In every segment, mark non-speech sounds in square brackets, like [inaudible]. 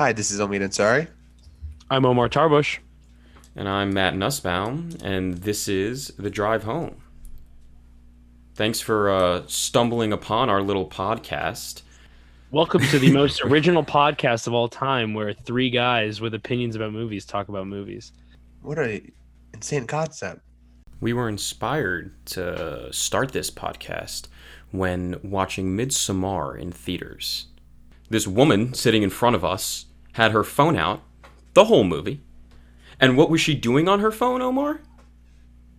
Hi, this is Omeed Ansari. I'm Omar Tarbush. And I'm Matt Nussbaum, and this is The Drive Home. Thanks for uh, stumbling upon our little podcast. Welcome to the [laughs] most original podcast of all time, where three guys with opinions about movies talk about movies. What a insane concept. We were inspired to start this podcast when watching Midsommar in theaters. This woman sitting in front of us had her phone out the whole movie. And what was she doing on her phone, Omar?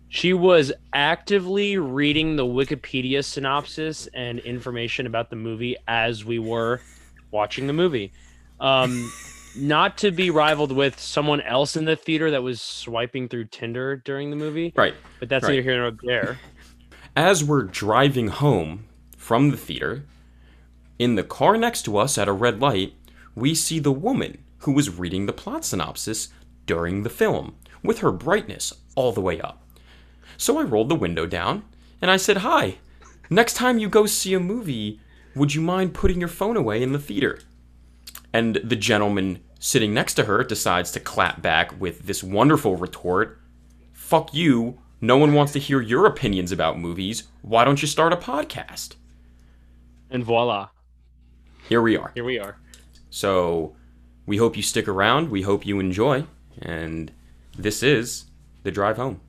She was actively reading the Wikipedia synopsis and information about the movie as we were watching the movie. Um, not to be rivaled with someone else in the theater that was swiping through Tinder during the movie. Right. But that's right. neither here nor there. As we're driving home from the theater, in the car next to us at a red light, we see the woman who was reading the plot synopsis during the film with her brightness all the way up. So I rolled the window down and I said, Hi, next time you go see a movie, would you mind putting your phone away in the theater? And the gentleman sitting next to her decides to clap back with this wonderful retort Fuck you. No one wants to hear your opinions about movies. Why don't you start a podcast? And voila. Here we are. Here we are. So we hope you stick around. We hope you enjoy. And this is The Drive Home.